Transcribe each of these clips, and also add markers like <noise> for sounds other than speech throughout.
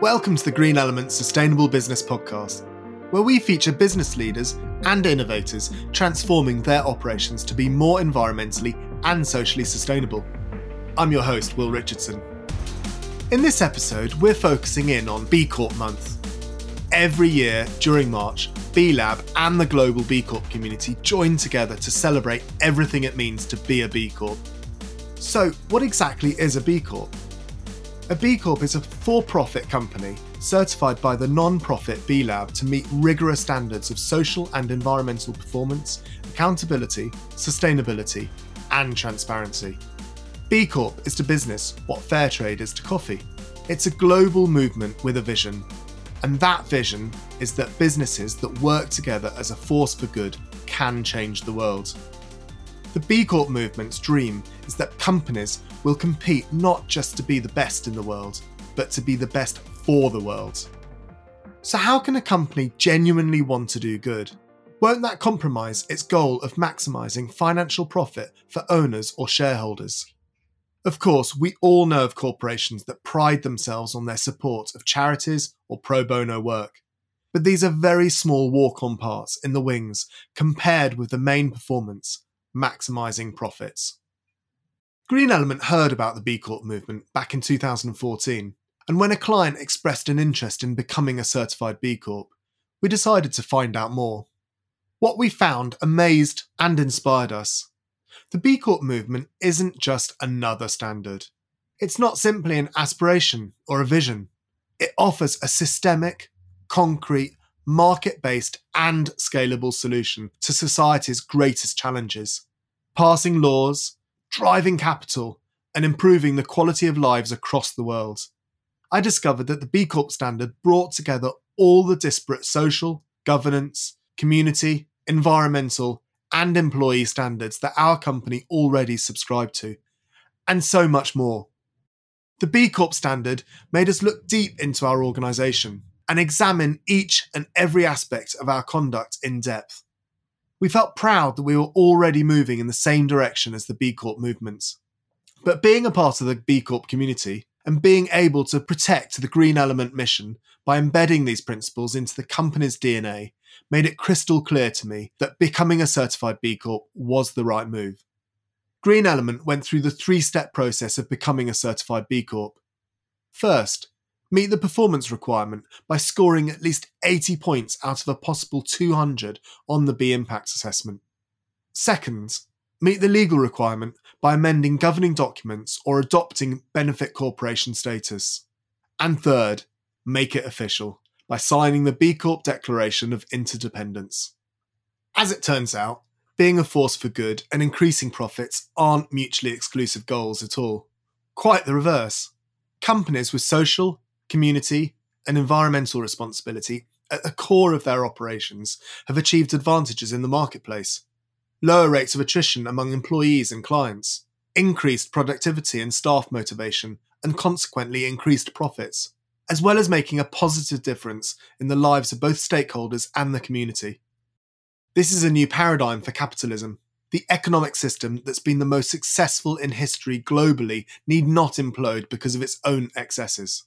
Welcome to the Green Element Sustainable Business Podcast, where we feature business leaders and innovators transforming their operations to be more environmentally and socially sustainable. I'm your host, Will Richardson. In this episode, we're focusing in on B Corp Month. Every year during March, B Lab and the global B Corp community join together to celebrate everything it means to be a B Corp. So, what exactly is a B Corp? A B Corp is a for profit company certified by the non profit B Lab to meet rigorous standards of social and environmental performance, accountability, sustainability, and transparency. B Corp is to business what fair trade is to coffee. It's a global movement with a vision, and that vision is that businesses that work together as a force for good can change the world. The B Corp movement's dream is that companies will compete not just to be the best in the world, but to be the best for the world. So, how can a company genuinely want to do good? Won't that compromise its goal of maximising financial profit for owners or shareholders? Of course, we all know of corporations that pride themselves on their support of charities or pro bono work. But these are very small walk on parts in the wings compared with the main performance maximising profits. Green Element heard about the B Corp movement back in 2014, and when a client expressed an interest in becoming a certified B Corp, we decided to find out more. What we found amazed and inspired us. The B Corp movement isn't just another standard. It's not simply an aspiration or a vision. It offers a systemic, concrete, market based, and scalable solution to society's greatest challenges passing laws, driving capital, and improving the quality of lives across the world. I discovered that the B Corp standard brought together all the disparate social, governance, community, environmental, and employee standards that our company already subscribed to, and so much more. The B Corp standard made us look deep into our organisation and examine each and every aspect of our conduct in depth. We felt proud that we were already moving in the same direction as the B Corp movements. But being a part of the B Corp community and being able to protect the Green Element mission by embedding these principles into the company's DNA made it crystal clear to me that becoming a certified B Corp was the right move. Green Element went through the three step process of becoming a certified B Corp. First, meet the performance requirement by scoring at least 80 points out of a possible 200 on the B Impact assessment. Second, meet the legal requirement by amending governing documents or adopting benefit corporation status. And third, make it official by signing the B Corp Declaration of Interdependence. As it turns out, being a force for good and increasing profits aren't mutually exclusive goals at all. Quite the reverse. Companies with social, community, and environmental responsibility at the core of their operations have achieved advantages in the marketplace. Lower rates of attrition among employees and clients, increased productivity and staff motivation, and consequently increased profits, as well as making a positive difference in the lives of both stakeholders and the community. This is a new paradigm for capitalism. The economic system that's been the most successful in history globally need not implode because of its own excesses.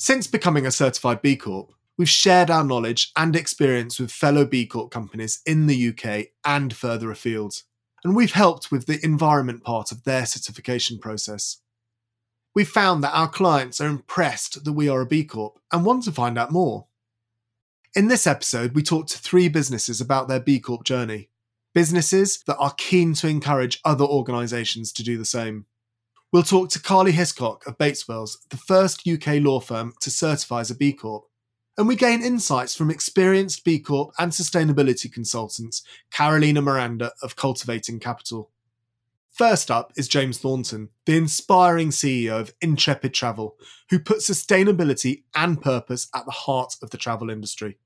Since becoming a certified B Corp, we've shared our knowledge and experience with fellow B Corp companies in the UK and further afield, and we've helped with the environment part of their certification process. We've found that our clients are impressed that we are a B Corp and want to find out more. In this episode, we talked to three businesses about their B Corp journey. Businesses that are keen to encourage other organisations to do the same. We'll talk to Karli Hiscock of Bates Wells, the first UK law firm to certify as a B Corp. And we gain insights from experienced B Corp and sustainability consultants Carolina Miranda of Cultivating Capital. First up is James Thornton, the inspiring CEO of Intrepid Travel, who puts sustainability and purpose at the heart of the travel industry.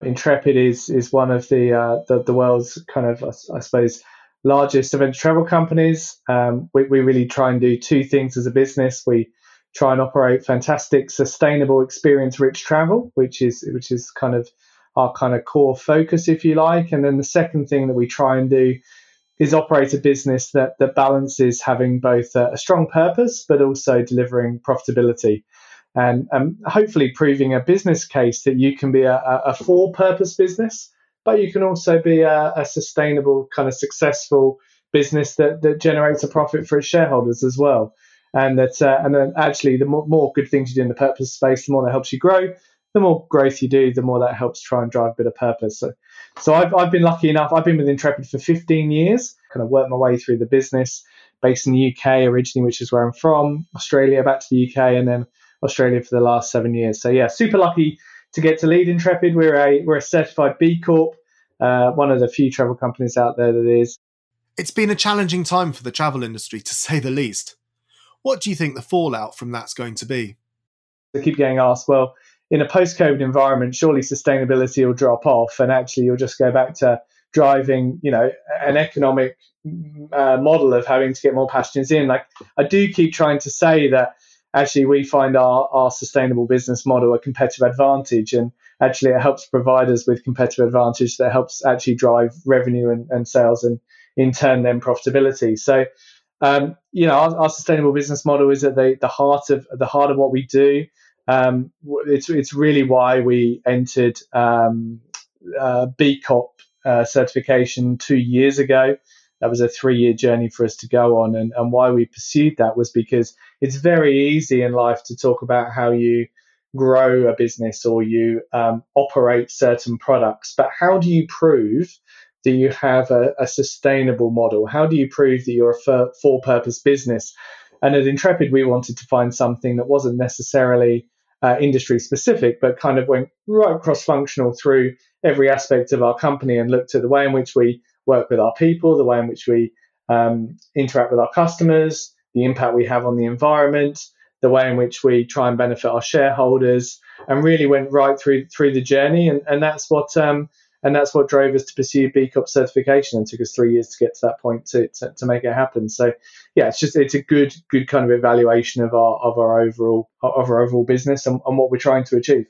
Intrepid is is one of the uh, the, the world's kind of I, I suppose largest event travel companies. Um, we, we really try and do two things as a business. We try and operate fantastic, sustainable, experience-rich travel, which is which is kind of our kind of core focus, if you like. And then the second thing that we try and do is operate a business that that balances having both a, a strong purpose but also delivering profitability. and, and hopefully proving a business case that you can be a, a for purpose business, but you can also be a, a sustainable, kind of successful business that, that generates a profit for its shareholders as well. And that, uh, and then actually, the more, more, good things you do in the purpose space, the more that helps you grow. The more growth you do, the more that helps try and drive a bit of purpose. So, so I've, I've been lucky enough. I've been with Intrepid for 15 years, kind of worked my way through the business, based in the UK originally, which is where I'm from, Australia, back to the UK, and then Australia for the last seven years. So yeah, super lucky to get to lead Intrepid. We're a we're a certified B Corp, uh, one of the few travel companies out there that is. It's been a challenging time for the travel industry, to say the least. What do you think the fallout from that's going to be? I keep getting asked, well, in a post-COVID environment, surely sustainability will drop off, and actually you'll just go back to driving, you know, an economic uh, model of having to get more passengers in. Like I do keep trying to say that actually we find our, our sustainable business model a competitive advantage and actually it helps provide us with competitive advantage that helps actually drive revenue and, and sales and in turn then profitability. So um, you know our, our, sustainable business model is at the, the heart of the heart of what we do. Um, it's it's really why we entered um, uh, B Corp uh, certification two years ago that was a three year journey for us to go on. And, and why we pursued that was because it's very easy in life to talk about how you grow a business or you um, operate certain products. But how do you prove that you have a, a sustainable model? How do you prove that you're a for purpose business? And at Intrepid, we wanted to find something that wasn't necessarily uh, industry specific, but kind of went right cross functional through every aspect of our company and looked at the way in which we work with our people, the way in which we um, interact with our customers, the impact we have on the environment, the way in which we try and benefit our shareholders, and really went right through through the journey. And, and that's what um, and that's what drove us to pursue B Corp certification and took us three years to get to that point to, to, to, make it happen. So yeah, it's just it's a good good kind of evaluation of our of our overall of our overall business and, and what we're trying to achieve.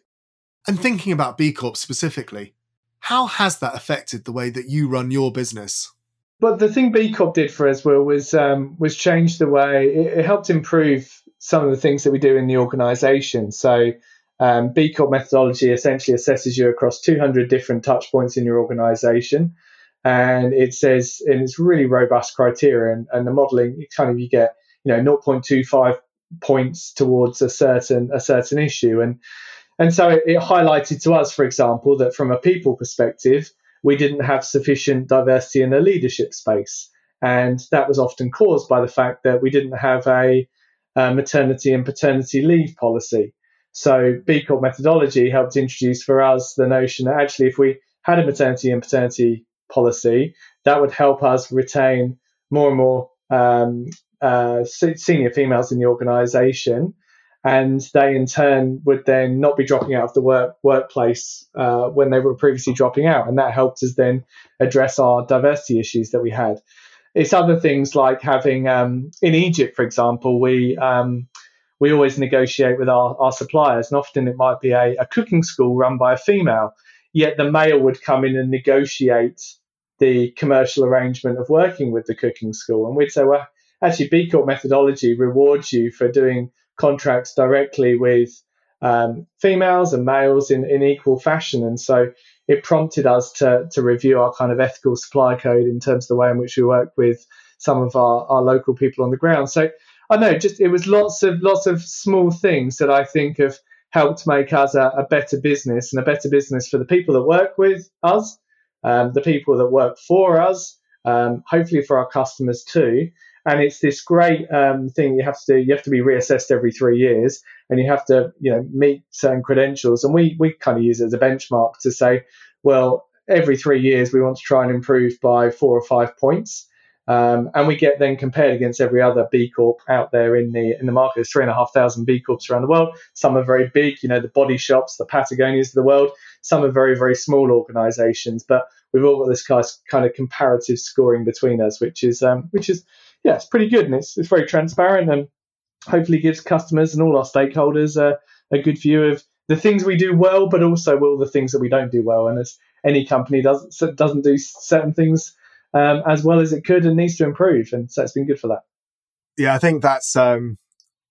And thinking about B Corp specifically, how has that affected the way that you run your business? But the thing B Corp did for us Will, was um, was change the way it, it, helped improve some of the things that we do in the organisation. So um, B Corp methodology essentially assesses you across 200 different touch points in your organisation, and it says and it's really robust criteria. And, and the modelling kind of you get you know 0.25 points towards a certain a certain issue and and so it, it highlighted to us, for example, that from a people perspective, we didn't have sufficient diversity in the leadership space. And that was often caused by the fact that we didn't have a, a maternity and paternity leave policy. So B Corp methodology helped introduce for us the notion that actually if we had a maternity and paternity policy, that would help us retain more and more um, uh, senior females in the organization and they in turn would then not be dropping out of the work workplace uh, when they were previously dropping out, and that helped us then address our diversity issues that we had. It's other things like having um, in Egypt, for example, we um, we always negotiate with our, our suppliers, and often it might be a, a cooking school run by a female, yet the male would come in and negotiate the commercial arrangement of working with the cooking school, and we'd say, well, actually, B Corp methodology rewards you for doing contracts directly with um, females and males in, in equal fashion. And so it prompted us to, to review our kind of ethical supply code in terms of the way in which we work with some of our, our local people on the ground. So I know just it was lots of lots of small things that I think have helped make us a, a better business and a better business for the people that work with us, um, the people that work for us, um, hopefully for our customers too and it's this great um, thing you have to do. You have to be reassessed every three years, and you have to you know meet certain credentials. And we we kind of use it as a benchmark to say, well, every three years we want to try and improve by four or five points. Um, and we get then compared against every other B Corp out there in the in the market. There's three and a half thousand B Corps around the world. Some are very big, you know, the body shops, the Patagonias of the world. Some are very very small organisations, but we've all got this kind of comparative scoring between us, which is um, which is yeah, it's pretty good and it's, it's very transparent and hopefully gives customers and all our stakeholders a, a good view of the things we do well, but also all the things that we don't do well. And as any company doesn't doesn't do certain things um, as well as it could and needs to improve, and so it's been good for that. Yeah, I think that's um,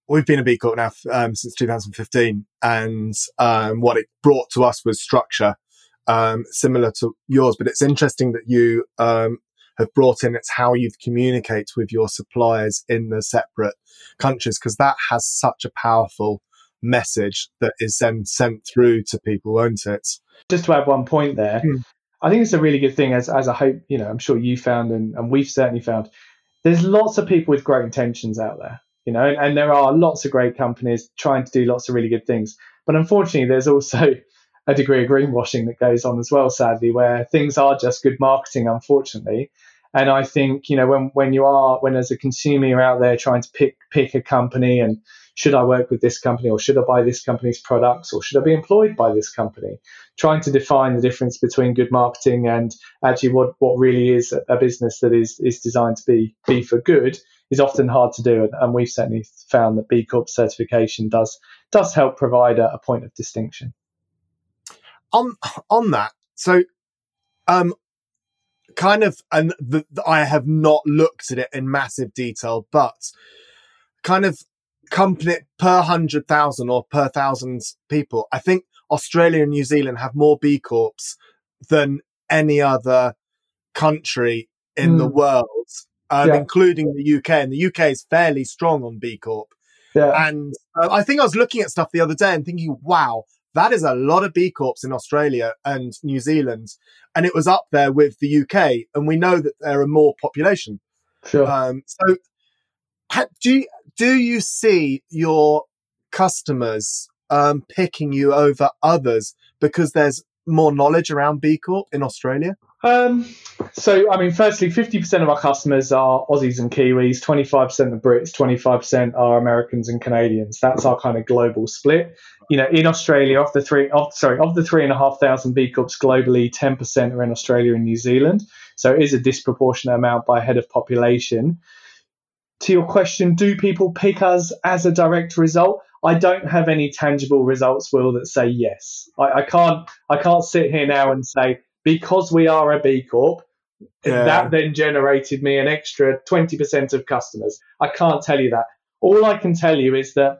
we've been a B Corp now um, since 2015, and um, what it brought to us was structure um, similar to yours. But it's interesting that you um, have brought in it's how you communicate with your suppliers in the separate countries because that has such a powerful message that is then sent through to people, won't it? Just to add one point there, mm. I think it's a really good thing as as I hope you know I'm sure you found and, and we've certainly found. There's lots of people with great intentions out there you know, and, and there are lots of great companies trying to do lots of really good things. But unfortunately, there's also a degree of greenwashing that goes on as well, sadly, where things are just good marketing, unfortunately. And I think, you know, when, when you are, when as a consumer you're out there trying to pick pick a company and should I work with this company or should I buy this company's products or should I be employed by this company? Trying to define the difference between good marketing and actually what, what really is a business that is is designed to be be for good is often hard to do, and, and we've certainly found that B Corp certification does does help provide a, a point of distinction. On on that, so um, kind of, and the, the, I have not looked at it in massive detail, but kind of company per hundred thousand or per thousand people, I think Australia and New Zealand have more B Corps than any other country in mm. the hmm. world um, yeah. including the UK. And the UK is fairly strong on B Corp. Yeah. And uh, I think I was looking at stuff the other day and thinking, wow, that is a lot of B Corps in Australia and New Zealand. And it was up there with the UK. And we know that there are more population. Sure. Um, so do you, do you see your customers um, picking you over others because there's more knowledge around B Corp in Australia? Um, so, I mean, firstly, 50% of our customers are Aussies and Kiwis, 25% are Brits, 25% are Americans and Canadians. That's our kind of global split. You know, in Australia, of the three, of, sorry, of the three and a half thousand B Corps globally, 10% are in Australia and New Zealand. So it is a disproportionate amount by head of population. To your question, do people pick us as a direct result? I don't have any tangible results, Will, that say yes. I, I can't I can't sit here now and say because we are a B Corp, yeah. that then generated me an extra 20% of customers. I can't tell you that. All I can tell you is that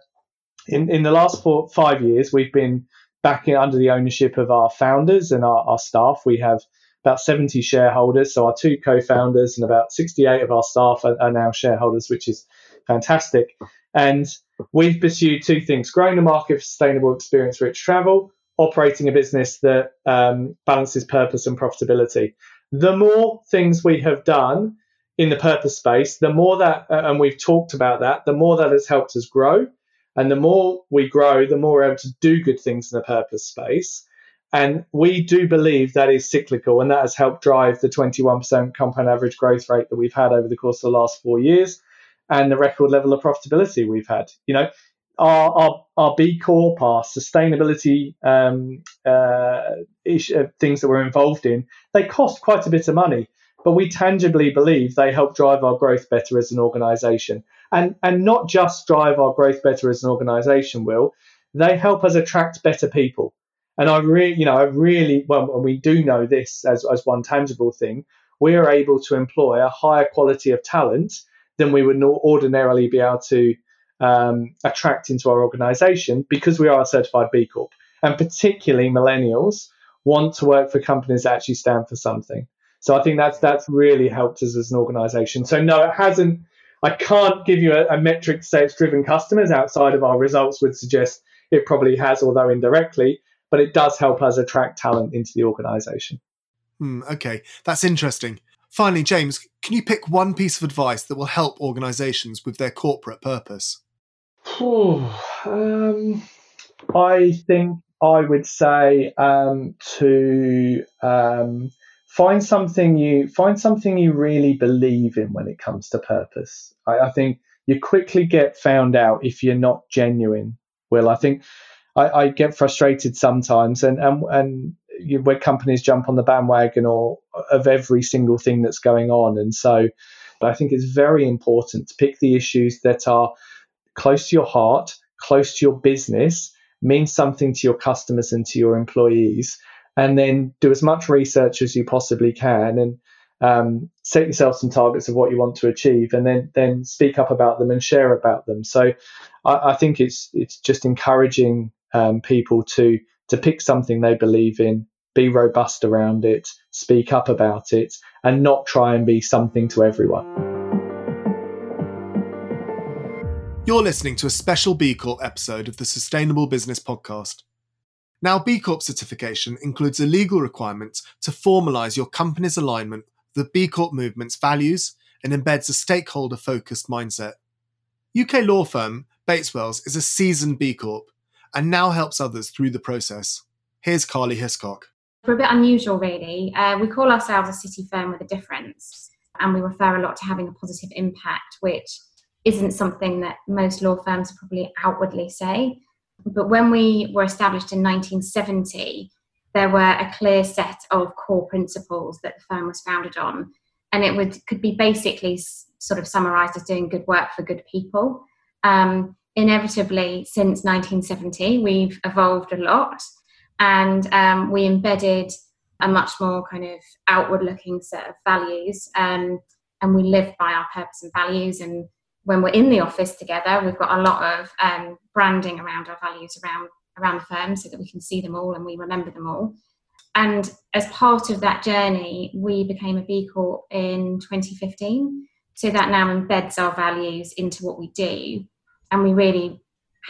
in, in the last four, five years, we've been back in, under the ownership of our founders and our, our staff. We have about 70 shareholders. So our two co-founders and about 68 of our staff are, are now shareholders, which is fantastic. And we've pursued two things: growing the market for sustainable experience rich travel, operating a business that um, balances purpose and profitability. The more things we have done in the purpose space, the more that, uh, and we've talked about that, the more that has helped us grow. And the more we grow, the more we're able to do good things in the purpose space. And we do believe that is cyclical, and that has helped drive the 21% compound average growth rate that we've had over the course of the last four years and the record level of profitability we've had. You know, our, our, our B Corp, our sustainability um, uh, ish, uh, things that we're involved in, they cost quite a bit of money, but we tangibly believe they help drive our growth better as an organization. And, and not just drive our growth better as an organization, will they help us attract better people. And I really, you know, I really, well, and we do know this as, as one tangible thing, we are able to employ a higher quality of talent than we would ordinarily be able to um, attract into our organization because we are a certified B Corp. And particularly millennials want to work for companies that actually stand for something. So I think that's that's really helped us as an organization. So no, it hasn't. I can't give you a, a metric to say it's driven customers outside of our results would suggest it probably has, although indirectly, but it does help us attract talent into the organization. Hmm, okay, that's interesting. Finally, James, can you pick one piece of advice that will help organizations with their corporate purpose? Um, I think I would say um, to um, find something you find something you really believe in when it comes to purpose. I, I, think you quickly get found out if you're not genuine. Well, I think I, I get frustrated sometimes, and and and you, where companies jump on the bandwagon or of every single thing that's going on, and so I think it's very important to pick the issues that are close to your heart, close to your business, means something to your customers and to your employees, and then do as much research as you possibly can and um, set yourself some targets of what you want to achieve, and then then speak up about them and share about them. So I, I think it's it's just encouraging um, people to to pick something they believe in, be robust around it, speak up about it, and not try and be something to everyone. You're listening to a special B Corp episode of the Sustainable Business Podcast. Now, B Corp certification includes a legal requirement to formalise your company's alignment with the B Corp movement's values and embeds a stakeholder focused mindset. UK law firm Bates Wells is a seasoned B Corp and now helps others through the process. Here's Karli Hiscock. We're a bit unusual, really. Uh, we call ourselves a city firm with a difference, and we refer a lot to having a positive impact, which isn't something that most law firms probably outwardly say. But when we were established in 1970, there were a clear set of core principles that the firm was founded on. And it would could be basically sort of summarized as doing good work for good people. Um, inevitably, since 1970, we've evolved a lot and um, we embedded a much more kind of outward looking set of values. Um, and we live by our purpose and values and when we're in the office together, we've got a lot of um, branding around our values around around the firm so that we can see them all and we remember them all. And as part of that journey, we became a B Corp in 2015. So that now embeds our values into what we do, and we really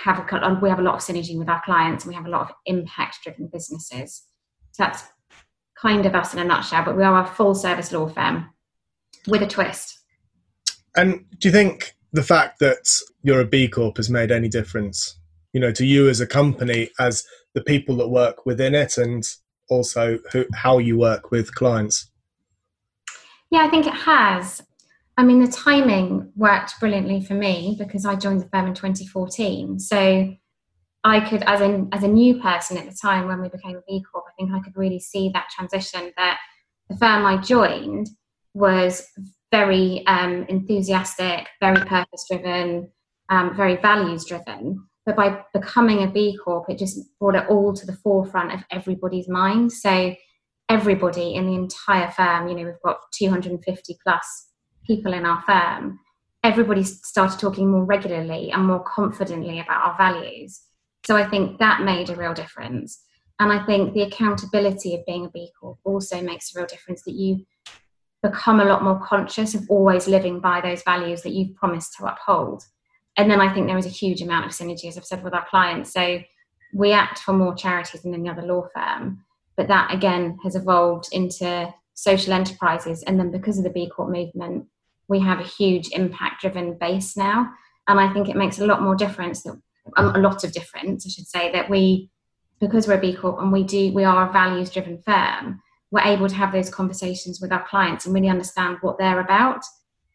have a we have a lot of synergy with our clients, and we have a lot of impact-driven businesses. So that's kind of us in a nutshell. But we are a full-service law firm with a twist. And do you think the fact that you're a B Corp has made any difference, you know, to you as a company, as the people that work within it, and also who, how you work with clients? Yeah, I think it has. I mean, the timing worked brilliantly for me because I joined the firm in 2014. So I could, as a, as a new person at the time when we became a B Corp, I think I could really see that transition that the firm I joined was very um, enthusiastic, very purpose driven, um, very values driven. But by becoming a B Corp, it just brought it all to the forefront of everybody's mind. So everybody in the entire firm, you know, we've got 250 plus people in our firm. Everybody started talking more regularly and more confidently about our values. So I think that made a real difference. And I think the accountability of being a B Corp also makes a real difference that you become a lot more conscious of always living by those values that you've promised to uphold. And then I think there is a huge amount of synergy, as I've said, with our clients. So we act for more charities than any other law firm, but that again has evolved into social enterprises. And then because of the B Corp movement, we have a huge impact driven base now. And I think it makes a lot more difference that um, a lot of difference, I should say, that we, because we're a B Corp and we do, we are a values driven firm, we're able to have those conversations with our clients and really understand what they're about.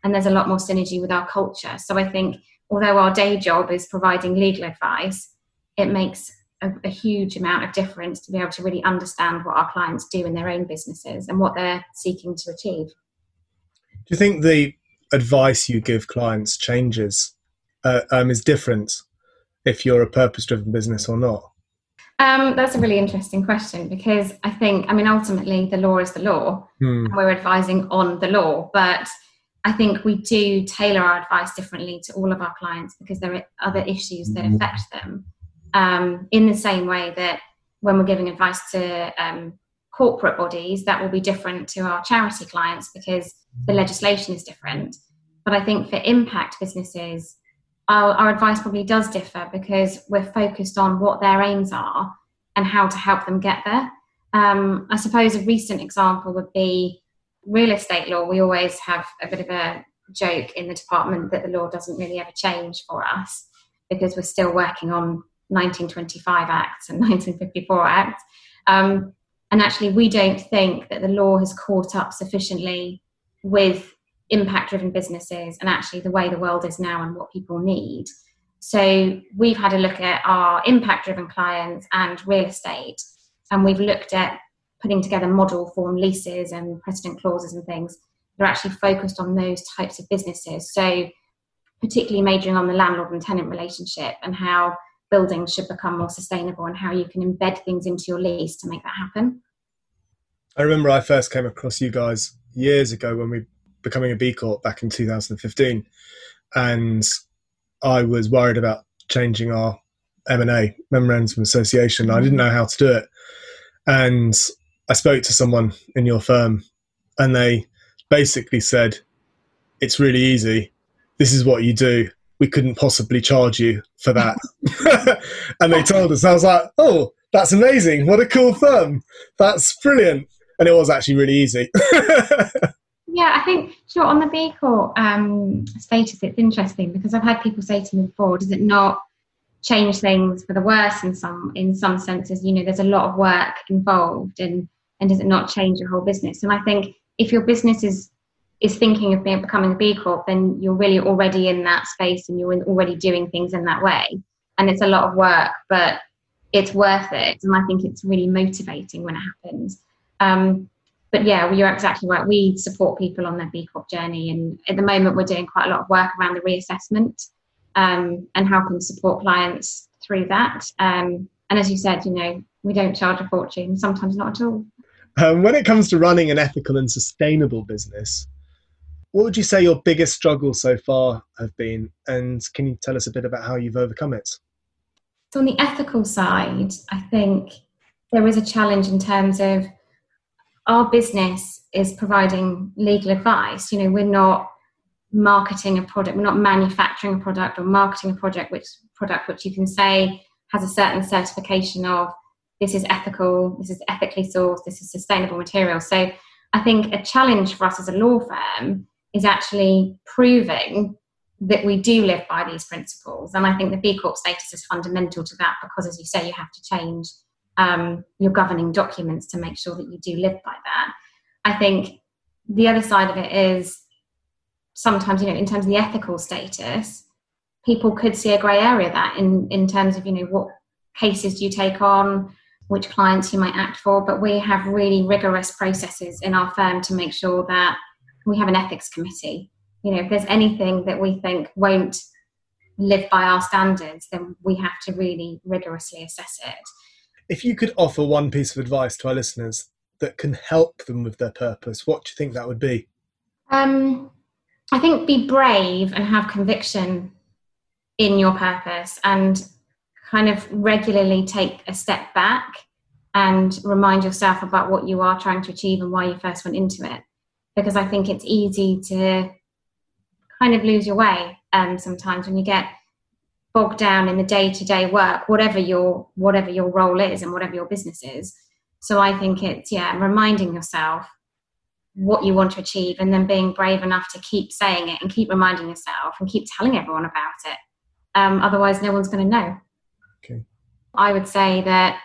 And there's a lot more synergy with our culture. So I think although our day job is providing legal advice, it makes a, a, huge amount of difference to be able to really understand what our clients do in their own businesses and what they're seeking to achieve. Do you think the advice you give clients changes, uh, um, is different if you're a purpose driven business or not? Um, that's a really interesting question because I think, I mean, ultimately the law is the law hmm. and we're advising on the law, but I think we do tailor our advice differently to all of our clients because there are other issues that hmm. affect them. Um, in the same way that when we're giving advice to um, corporate bodies, that will be different to our charity clients because the legislation is different. But I think for impact businesses, our, our advice probably does differ because we're focused on what their aims are and how to help them get there. Um, I suppose a recent example would be real estate law. We always have a bit of a joke in the department that the law doesn't really ever change for us because we're still working on 1925 acts and <laughs> 1954 acts. Um, and actually, we don't think that the law has caught up sufficiently with impact driven businesses and actually the way the world is now and what people need. So we've had a look at our impact driven clients and real estate, and we've looked at putting together model form leases and precedent clauses and things that are actually focused on those types of businesses. So particularly majoring on the landlord and tenant relationship and how buildings should become more sustainable and how you can embed things into your lease to make that happen. I remember I first came across you guys years ago when we becoming a B Corp back in 2015, and I was worried about changing our M and A memorandum association. I didn't know how to do it, and I spoke to someone in your firm, and they basically said, "It's really easy. This is what you do. We couldn't possibly charge you for that." <laughs> and they told us. I was like, "Oh, that's amazing! What a cool firm! That's brilliant!" And it was actually really easy. <laughs> Yeah, I think sure on the B Corp um, status, it's interesting because I've had people say to me before, does it not change things for the worse in some in some senses? You know, there's a lot of work involved, and and does it not change your whole business? And I think if your business is is thinking of becoming a B Corp, then you're really already in that space and you're already doing things in that way. And it's a lot of work, but it's worth it. And I think it's really motivating when it happens. Um, but yeah, well, you're exactly right. We support people on their B Corp journey, and at the moment, we're doing quite a lot of work around the reassessment um, and helping support clients through that. Um, and as you said, you know, we don't charge a fortune, sometimes not at all. Um, when it comes to running an ethical and sustainable business, what would you say your biggest struggles so far have been? And can you tell us a bit about how you've overcome it? So, on the ethical side, I think there is a challenge in terms of our business is providing legal advice. You know, we're not marketing a product, we're not manufacturing a product or marketing a project which product which you can say has a certain certification of this is ethical, this is ethically sourced, this is sustainable material. So I think a challenge for us as a law firm is actually proving that we do live by these principles. And I think the B Corp status is fundamental to that because, as you say, you have to change um, your governing documents to make sure that you do live by that. I think the other side of it is sometimes, you know, in terms of the ethical status, people could see a grey area that in, in terms of, you know, what cases do you take on, which clients you might act for. But we have really rigorous processes in our firm to make sure that we have an ethics committee. You know, if there's anything that we think won't live by our standards, then we have to really rigorously assess it. If you could offer one piece of advice to our listeners that can help them with their purpose, what do you think that would be? Um, I think be brave and have conviction in your purpose and kind of regularly take a step back and remind yourself about what you are trying to achieve and why you first went into it. Because I think it's easy to kind of lose your way um, sometimes when you get bogged down in the day-to-day work whatever your whatever your role is and whatever your business is. So i think it's yeah reminding yourself what you want to achieve and then being brave enough to keep saying it and keep reminding yourself and keep telling everyone about it. Um, otherwise no one's going to know. Okay. I would say that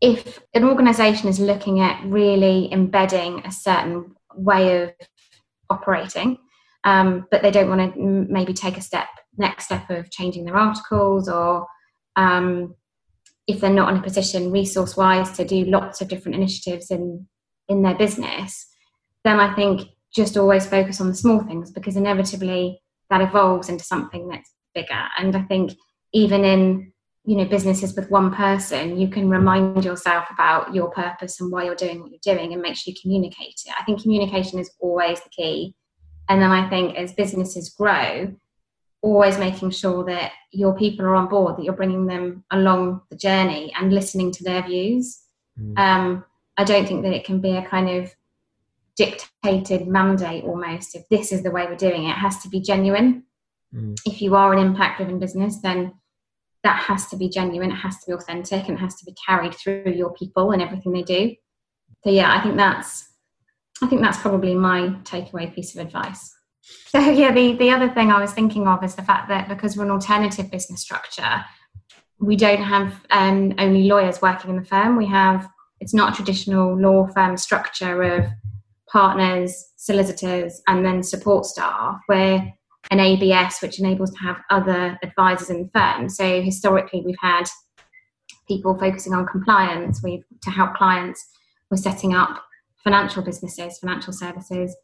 if an organization is looking at really embedding a certain way of operating um, but they don't want to maybe take a step next step of changing their articles or um, if they're not in a position resource wise to do lots of different initiatives in in their business then i think just always focus on the small things because inevitably that evolves into something that's bigger. And i think even in you know businesses with one person you can remind yourself about your purpose and why you're doing what you're doing and make sure you communicate it. I think communication is always the key. And then i think as businesses grow always making sure that your people are on board, that you're bringing them along the journey and listening to their views. Mm. Um, I don't think that it can be a kind of dictated mandate almost if this is the way we're doing it. It has to be genuine. Mm. If you are an impact driven business, then that has to be genuine, it has to be authentic, and it has to be carried through your people and everything they do. So yeah, I think that's I think that's probably my takeaway piece of advice. So <laughs> yeah, the, the other thing I was thinking of is the fact that because we're an alternative business structure, we don't have um, only lawyers working in the firm. We have it's not a traditional law firm structure of partners, solicitors, and then support staff. We're an ABS, which enables to have other advisors in the firm. So historically, we've had people focusing on compliance. We've to help clients. We're setting up financial businesses, financial services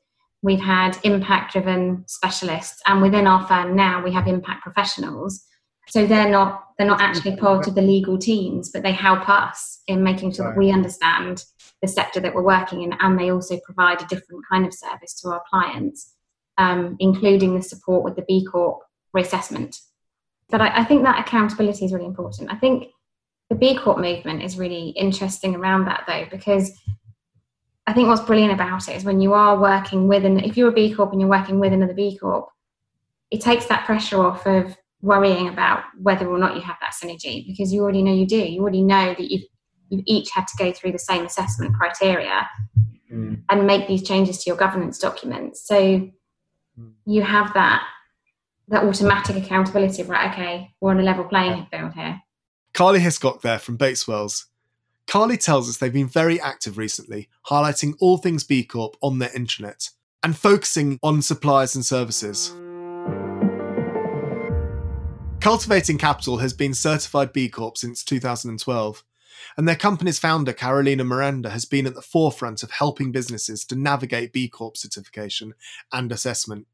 we've had impact driven specialists and within our firm now we have impact professionals so they're not they're not actually part of the legal teams but they help us in making sure that we understand the sector that we're working in, and they also provide a different kind of service to our clients, um, including the support with the B Corp reassessment. But I, I think that accountability is really important. I think the B Corp movement is really interesting around that though, because I think what's brilliant about it is when you are working with, and if you're a B Corp and you're working with another B Corp, it takes that pressure off of worrying about whether or not you have that synergy because you already know you do. You already know that you've, you've each had to go through the same assessment criteria mm. and make these changes to your governance documents. So mm. you have that that automatic accountability of right, okay, we're on a level playing field here. Karli Hiscock there from Bates Wells. Karli tells us they've been very active recently, highlighting all things B Corp on their intranet and focusing on suppliers and services. Cultivating Capital has been certified B Corp since 2012, and their company's founder, Carolina Miranda, has been at the forefront of helping businesses to navigate B Corp certification and assessment.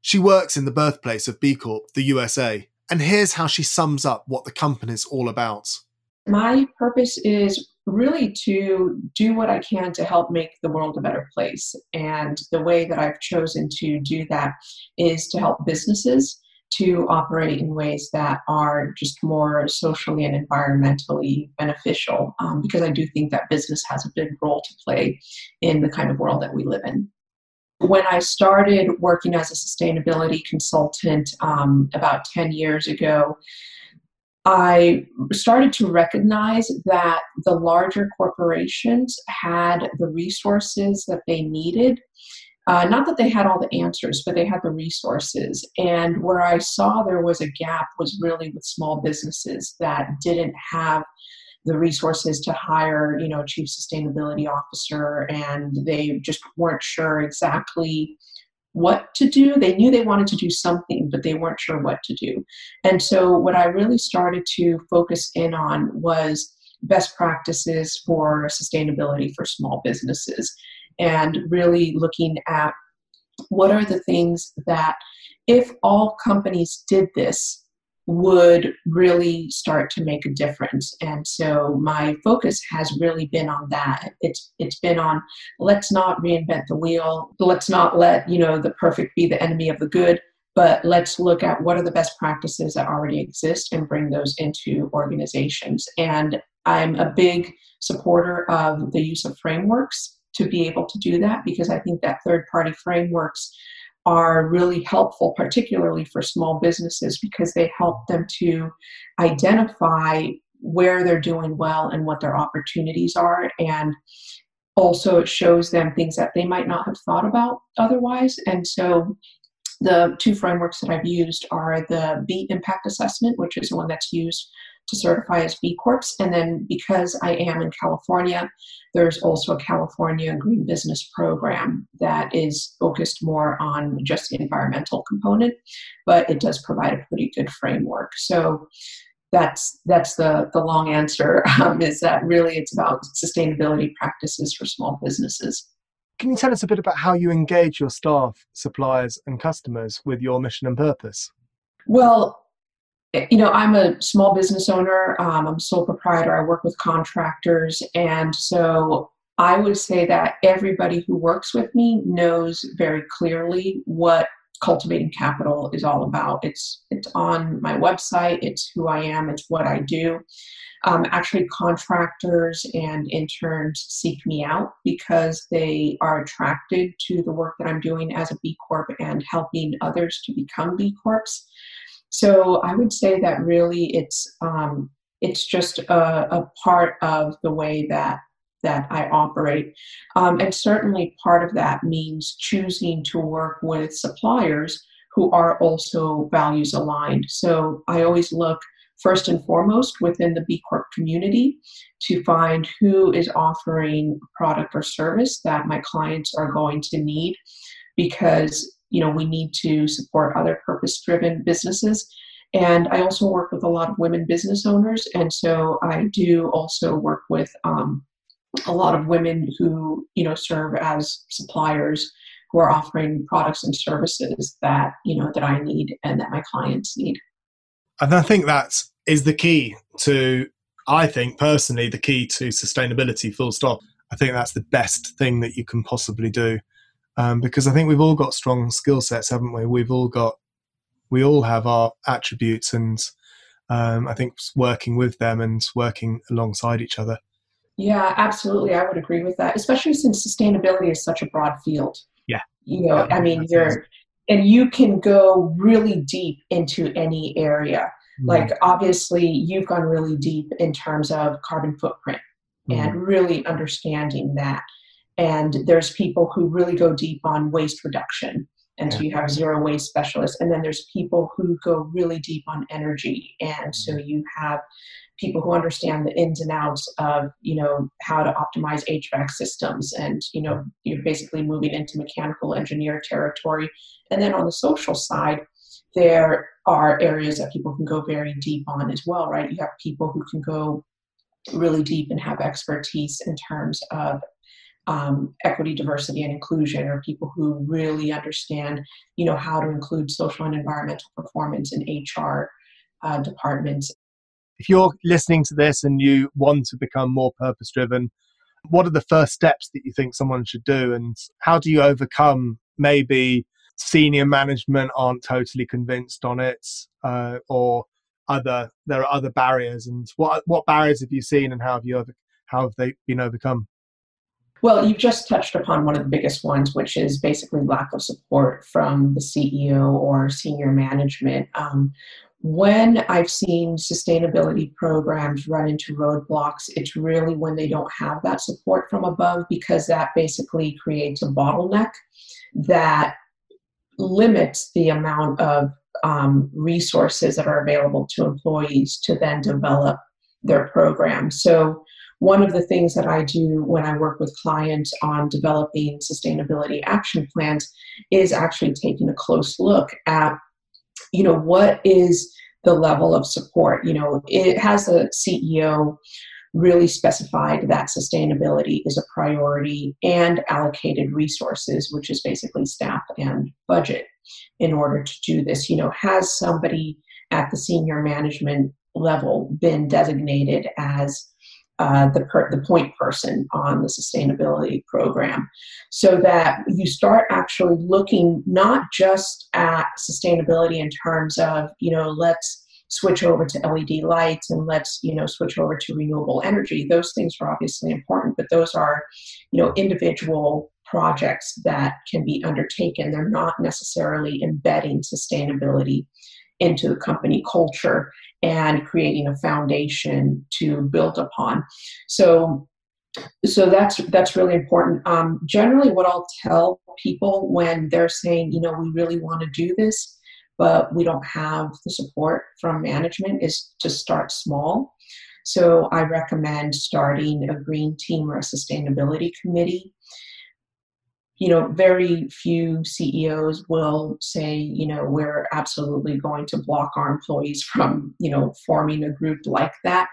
She works in the birthplace of B Corp, the USA, and here's how she sums up what the company's all about. My purpose is really to do what I can to help make the world a better place. And the way that I've chosen to do that is to help businesses to operate in ways that are just more socially and environmentally beneficial um, because I do think that business has a big role to play in the kind of world that we live in when I started working as a sustainability consultant um, about 10 years ago, I started to recognize that the larger corporations had the resources that they needed. Uh, not that they had all the answers, but they had the resources. And where I saw there was a gap was really with small businesses that didn't have the resources to hire, you know, a chief sustainability officer, and they just weren't sure exactly what to do. They knew they wanted to do something, but they weren't sure what to do. And so, what I really started to focus in on was best practices for sustainability for small businesses and really looking at what are the things that, if all companies did this, would really start to make a difference. And so my focus has really been on that. It's it's been on let's not reinvent the wheel. Let's not let you know the perfect be the enemy of the good but let's look at what are the best practices that already exist and bring those into organizations. And i'm a big supporter of the use of frameworks to be able to do that because i think that third party frameworks are really helpful, particularly for small businesses, because they help them to identify where they're doing well and what their opportunities are. And also, it shows them things that they might not have thought about otherwise. And so, the two frameworks that I've used are the B impact assessment, which is the one that's used to certify as B Corps. And then because I am in California, there's also a California Green Business Program that is focused more on just the environmental component, but it does provide a pretty good framework. So that's that's the the long answer um, is that really it's about sustainability practices for small businesses. Can you tell us a bit about how you engage your staff, suppliers, and customers with your mission and purpose? Well, you know, I'm a small business owner. Um, I'm sole proprietor. I work with contractors. And so I would say that everybody who works with me knows very clearly what cultivating capital is all about. It's it's on my website. It's who I am. It's what I do. Um, actually, contractors and interns seek me out because they are attracted to the work that I'm doing as a B Corp and helping others to become B Corps. So I would say that really it's um, it's just a, a, part of the way that that I operate, um, and certainly part of that means choosing to work with suppliers who are also values aligned. So I always look first and foremost within the B Corp community to find who is offering product or service that my clients are going to need because you know we need to support other purpose driven businesses. And i also work with a lot of women business owners. And so i do also work with um, a lot of women who you know serve as suppliers who are offering products and services that you know that i need and that my clients need. And i think that is the key to i think personally the key to sustainability full stop. I think that's the best thing that you can possibly do. Um, because I think we've all got strong skill sets, haven't we? We've all got, we all have our attributes, and um, I think working with them and working alongside each other. Yeah, absolutely. I would agree with that, especially since sustainability is such a broad field. Yeah. You know, yeah, I mean, you're, and you can go really deep into any area. Mm. Like, obviously, you've gone really deep in terms of carbon footprint mm. and really understanding that. And there's people who really go deep on waste reduction. And yeah. so you have zero waste specialists. And then there's people who go really deep on energy. And so you have people who understand the ins and outs of, you know, how to optimize HVAC systems. And, you know, you're basically moving into mechanical engineer territory. And then on the social side, there are areas that people can go very deep on as well, right? You have people who can go really deep and have expertise in terms of um, equity, diversity, and inclusion, or people who really understand, you know, how to include social and environmental performance in HR uh, departments. If you're listening to this and you want to become more purpose driven, what are the first steps that you think someone should do, and how do you overcome maybe senior management aren't totally convinced on it, uh, or other there are other barriers, and what what barriers have you seen, and how have you how have they been overcome? Well, you've just touched upon one of the biggest ones, which is basically lack of support from the CEO or senior management. Um, when I've seen sustainability programs run into roadblocks, it's really when they don't have that support from above because that basically creates a bottleneck that limits the amount of um, resources that are available to employees to then develop their program. So one of the things that I do when I work with clients on developing sustainability action plans is actually taking a close look at, you know, what is the level of support. You know, it has a CEO really specified that sustainability is a priority and allocated resources, which is basically staff and budget in order to do this. You know, has somebody at the senior management level been designated as uh, the, per, the point person on the sustainability program. So that you start actually looking not just at sustainability in terms of you know let's switch over to led lights and let's you know switch over to renewable energy. Those things are obviously important but those are you know individual projects that can be undertaken. They're not necessarily embedding sustainability into the company culture and creating a foundation to build upon. So so that's that's really important. Um, generally, what I'll tell people when they're saying, you know, we really want to do this, but we don't have the support from management, is to start small. So I recommend starting a green team or a sustainability committee you know, very few CEOs will say, you know, we're absolutely going to block our employees from, you know, forming a group like that.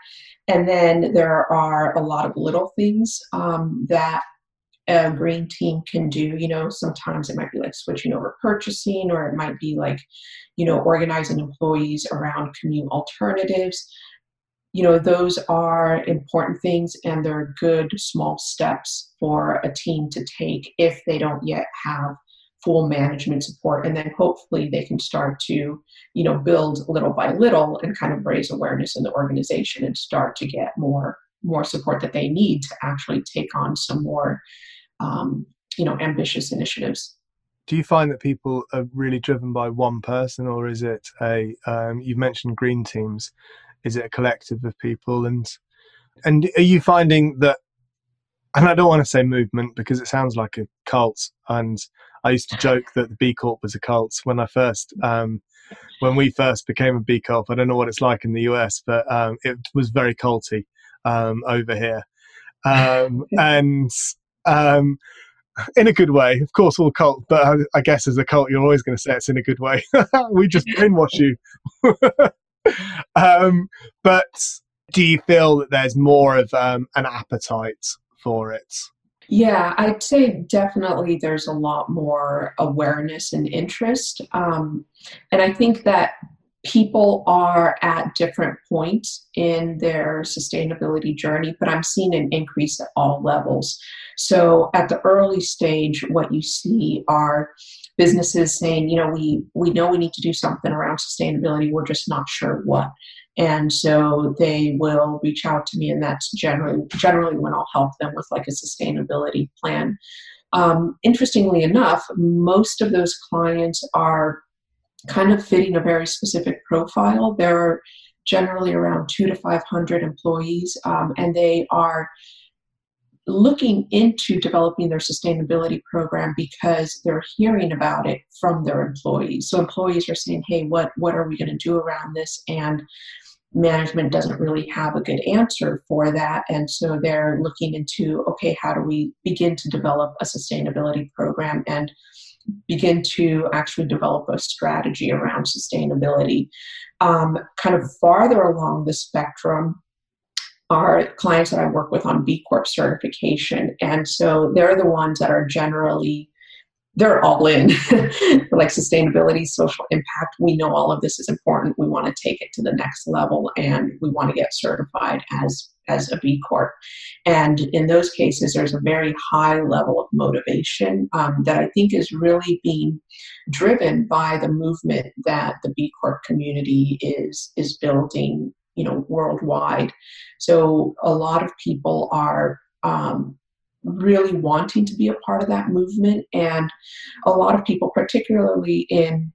And then there are a lot of little things um, that a green team can do. You know, sometimes it might be like switching over purchasing, or it might be like, you know, organizing employees around commute alternatives you know those are important things and they're good small steps for a team to take if they don't yet have full management support. And then hopefully they can start to you know build little by little and kind of raise awareness in the organization and start to get more more support that they need to actually take on some more um, you know ambitious initiatives. Do you find that people are really driven by one person or is it a um, you've mentioned green teams is it a collective of people? And and are you finding that? And I don't want to say movement because it sounds like a cult. And I used to joke that the B Corp was a cult when I first, um, when we first became a B Corp. I don't know what it's like in the US, but um, it was very culty um, over here, um, <laughs> and um, in a good way. Of course, all cult, but I, I guess as a cult, you're always going to say it's in a good way. <laughs> we just brainwash you. <laughs> <laughs> um, but do you feel that there's more of um, an appetite for it? Yeah, I'd say definitely there's a lot more awareness and interest. Um, and I think that people are at different points in their sustainability journey, but I'm seeing an increase at all levels. So at the early stage, what you see are businesses saying, you know, we we know we need to do something around sustainability, we're just not sure what. And so they will reach out to me, and that's generally generally when I'll help them with like a sustainability plan. Um, interestingly enough, most of those clients are kind of fitting a very specific profile. They're generally around two to 500 employees, um, and they are looking into developing their sustainability program because they're hearing about it from their employees. So employees are saying, "Hey, what what are we going to do around this?" and management doesn't really have a good answer for that and so they're looking into okay how do we begin to develop a sustainability program and begin to actually develop a strategy around sustainability. Um, kind of farther along the spectrum are clients that I work with on B Corp certification. And so they're the ones that are generally they're all in <laughs> like sustainability social impact. We know all of this is important. We want to take it to the next level and we want to get certified as as a b corp. And in those cases there's a very high level of motivation um, that i think is really being driven by the movement that the b corp community is is building you know worldwide. So a lot of people are um, really wanting to be a part of that movement and a lot of people particularly in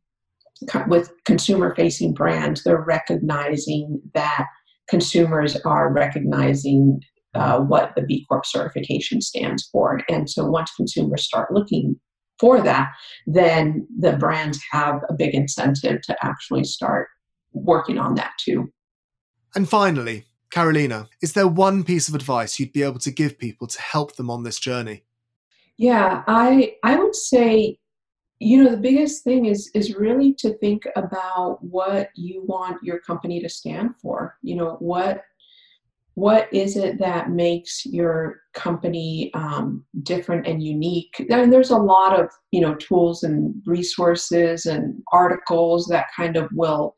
with consumer facing brands they're recognizing that consumers are recognizing uh, what the b corp certification stands for. And so once consumers start looking for that then the brands have a big incentive to actually start working on that too and finally Carolina, is there one piece of advice you'd be able to give people to help them on this journey? Yeah, I I would say you know the biggest thing is is really to think about what you want your company to stand for. You know, what what is it that makes your company um, different and unique and there's a lot of you know tools and resources and articles that kind of will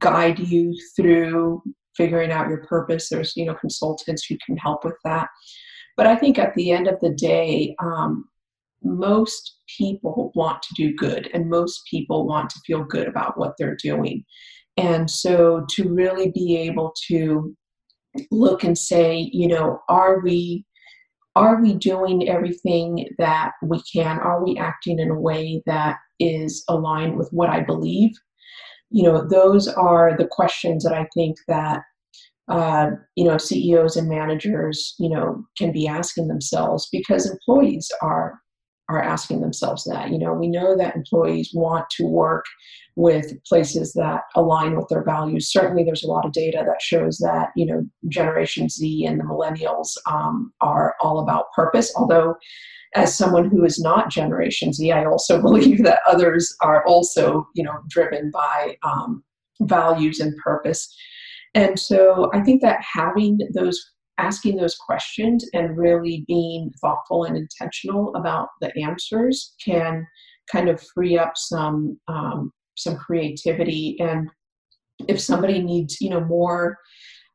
guide you through figuring out your purpose. There's you know consultants who can help with that. But I think at the end of the day, um, most people want to do good, and most people want to feel good about what they're doing. And so to really be able to look and say, you know, are we are we doing everything that we can? Are we acting in a way that is aligned with what I believe? You know those are the questions that i think that uh, you know ceos and managers you know can be asking themselves because employees are are asking themselves that. You know we know that employees want to work with places that align with their values. Certainly there's a lot of data that shows that you know generation z and the millennials um, are all about purpose although as someone who is not Generation Z, I also <laughs> believe that others are also, you know, driven by um, values and purpose. And so I think that having those, asking those questions and really being thoughtful and intentional about the answers can kind of free up some um, some creativity. And if somebody needs, you know, more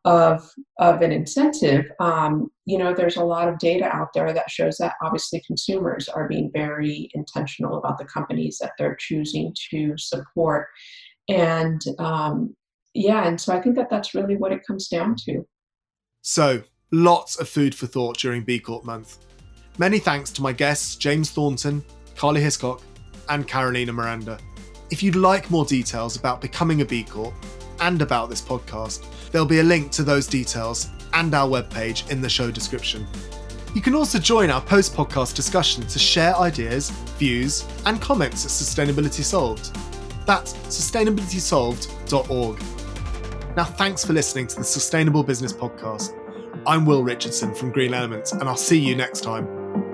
of of an incentive um, you know there's a lot of data out there that shows that obviously consumers are being very intentional about the companies that they're choosing to support. And um, yeah and so i think that that's really what it comes down to. So lots of food for thought during b corp month. Many thanks to my guests james thornton Karli Hiscock and carolina miranda. If you'd like more details about becoming a b corp and about this podcast There'll be a link to those details and our webpage in the show description. You can also join our post podcast discussion to share ideas, views, and comments at Sustainability Solved. That's sustainabilitysolved.org. Now, thanks for listening to the Sustainable Business Podcast. I'm Will Richardson from Green Elements, and I'll see you next time.